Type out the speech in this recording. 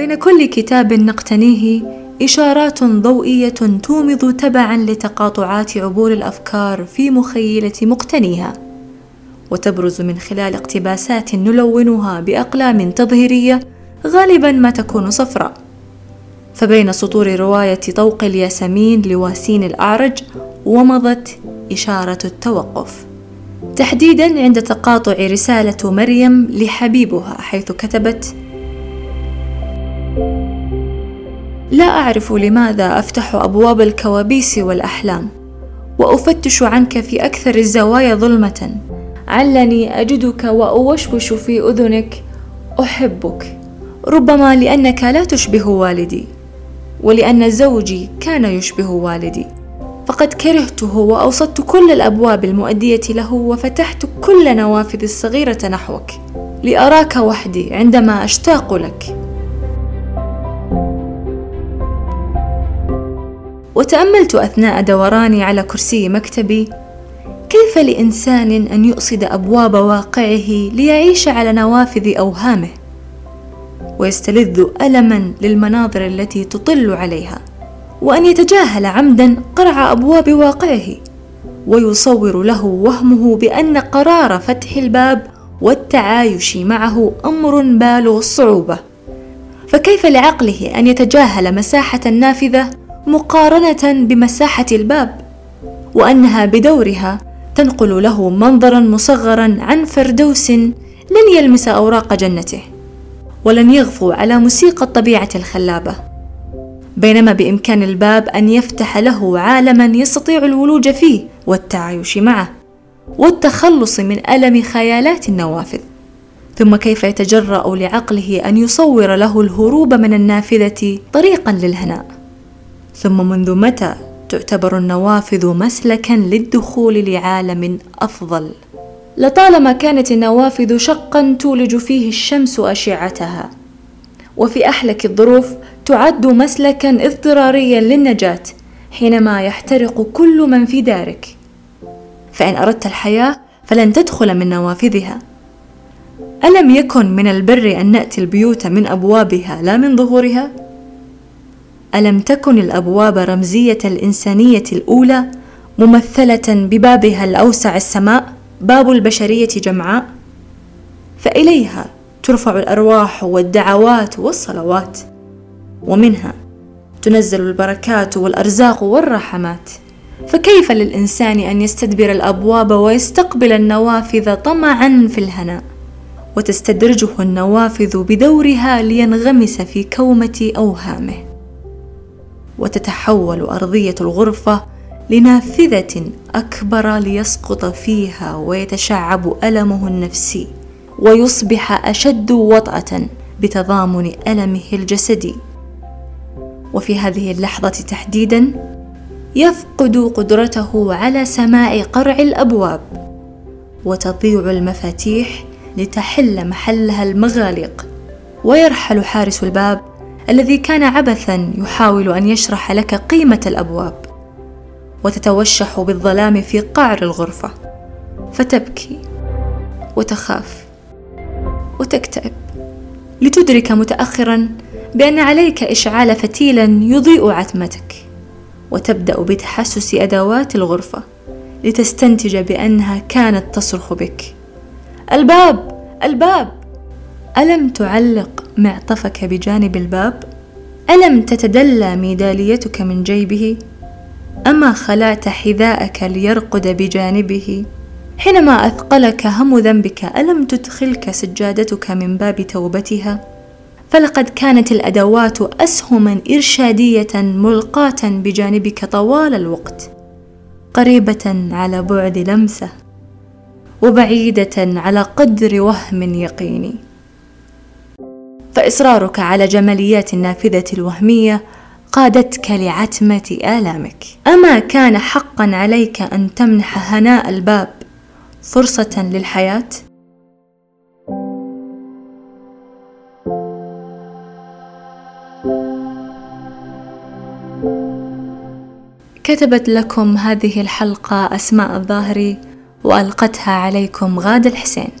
بين كل كتاب نقتنيه إشارات ضوئية تومض تبعا لتقاطعات عبور الأفكار في مخيلة مقتنيها وتبرز من خلال اقتباسات نلونها بأقلام تظهيرية غالبا ما تكون صفراء. فبين سطور رواية طوق الياسمين لواسين الأعرج ومضت إشارة التوقف تحديدا عند تقاطع رسالة مريم لحبيبها حيث كتبت لا أعرف لماذا أفتح أبواب الكوابيس والأحلام وأفتش عنك في أكثر الزوايا ظلمة. علني أجدك وأوشوش في أذنك أحبك. ربما لأنك لا تشبه والدي ولأن زوجي كان يشبه والدي. فقد كرهته وأوصدت كل الأبواب المؤدية له وفتحت كل نوافذ الصغيرة نحوك لأراك وحدي عندما أشتاق لك. وتأملت أثناء دوراني على كرسي مكتبي كيف لإنسان أن يؤصد أبواب واقعه ليعيش على نوافذ أوهامه؟ ويستلذ ألما للمناظر التي تطل عليها وأن يتجاهل عمدا قرع أبواب واقعه ويصور له وهمه بأن قرار فتح الباب والتعايش معه أمر بالغ الصعوبة فكيف لعقله أن يتجاهل مساحة النافذة؟ مقارنة بمساحة الباب وأنها بدورها تنقل له منظرا مصغرا عن فردوس لن يلمس أوراق جنته ولن يغفو على موسيقى الطبيعة الخلابة. بينما بإمكان الباب أن يفتح له عالما يستطيع الولوج فيه والتعايش معه والتخلص من ألم خيالات النوافذ. ثم كيف يتجرأ لعقله أن يصور له الهروب من النافذة طريقا للهناء؟ ثم منذ متى تعتبر النوافذ مسلكا للدخول لعالم أفضل؟ لطالما كانت النوافذ شقا تولج فيه الشمس أشعتها وفي أحلك الظروف تعد مسلكا اضطراريا للنجاة حينما يحترق كل من في دارك. فإن أردت الحياة فلن تدخل من نوافذها. ألم يكن من البر أن نأتي البيوت من أبوابها لا من ظهورها؟ ألم تكن الأبواب رمزية الإنسانية الأولى ممثلة ببابها الأوسع السماء باب البشرية جمعاء؟ فإليها ترفع الأرواح والدعوات والصلوات ومنها تنزل البركات والأرزاق والرحمات. فكيف للإنسان أن يستدبر الأبواب ويستقبل النوافذ طمعا في الهناء؟ وتستدرجه النوافذ بدورها لينغمس في كومة أوهامه. وتتحول أرضية الغرفة لنافذة أكبر ليسقط فيها ويتشعب ألمه النفسي ويصبح أشد وطأة بتضامن ألمه الجسدي. وفي هذه اللحظة تحديدا يفقد قدرته على سماع قرع الأبواب وتضيع المفاتيح لتحل محلها المغاليق ويرحل حارس الباب الذي كان عبثا يحاول أن يشرح لك قيمة الأبواب وتتوشح بالظلام في قعر الغرفة. فتبكي وتخاف وتكتئب لتدرك متاخرا بأن عليك إشعال فتيلا يضيء عتمتك وتبدأ بتحسس أدوات الغرفة لتستنتج بأنها كانت تصرخ بك. الباب! الباب! ألم تعلق معطفك بجانب الباب. ألم تتدلى ميداليتك من جيبه؟ أما خلعت حذاءك ليرقد بجانبه؟ حينما أثقلك هم ذنبك ألم تدخلك سجادتك من باب توبتها؟ فلقد كانت الأدوات أسهما إرشادية ملقاة بجانبك طوال الوقت قريبة على بعد لمسة وبعيدة على قدر وهم يقيني. فإصرارك على جماليات النافذة الوهمية قادتك لعتمة آلامك أما كان حقا عليك أن تمنح هناء الباب فرصة للحياة؟ كتبت لكم هذه الحلقة أسماء الظاهري وألقتها عليكم غادة الحسين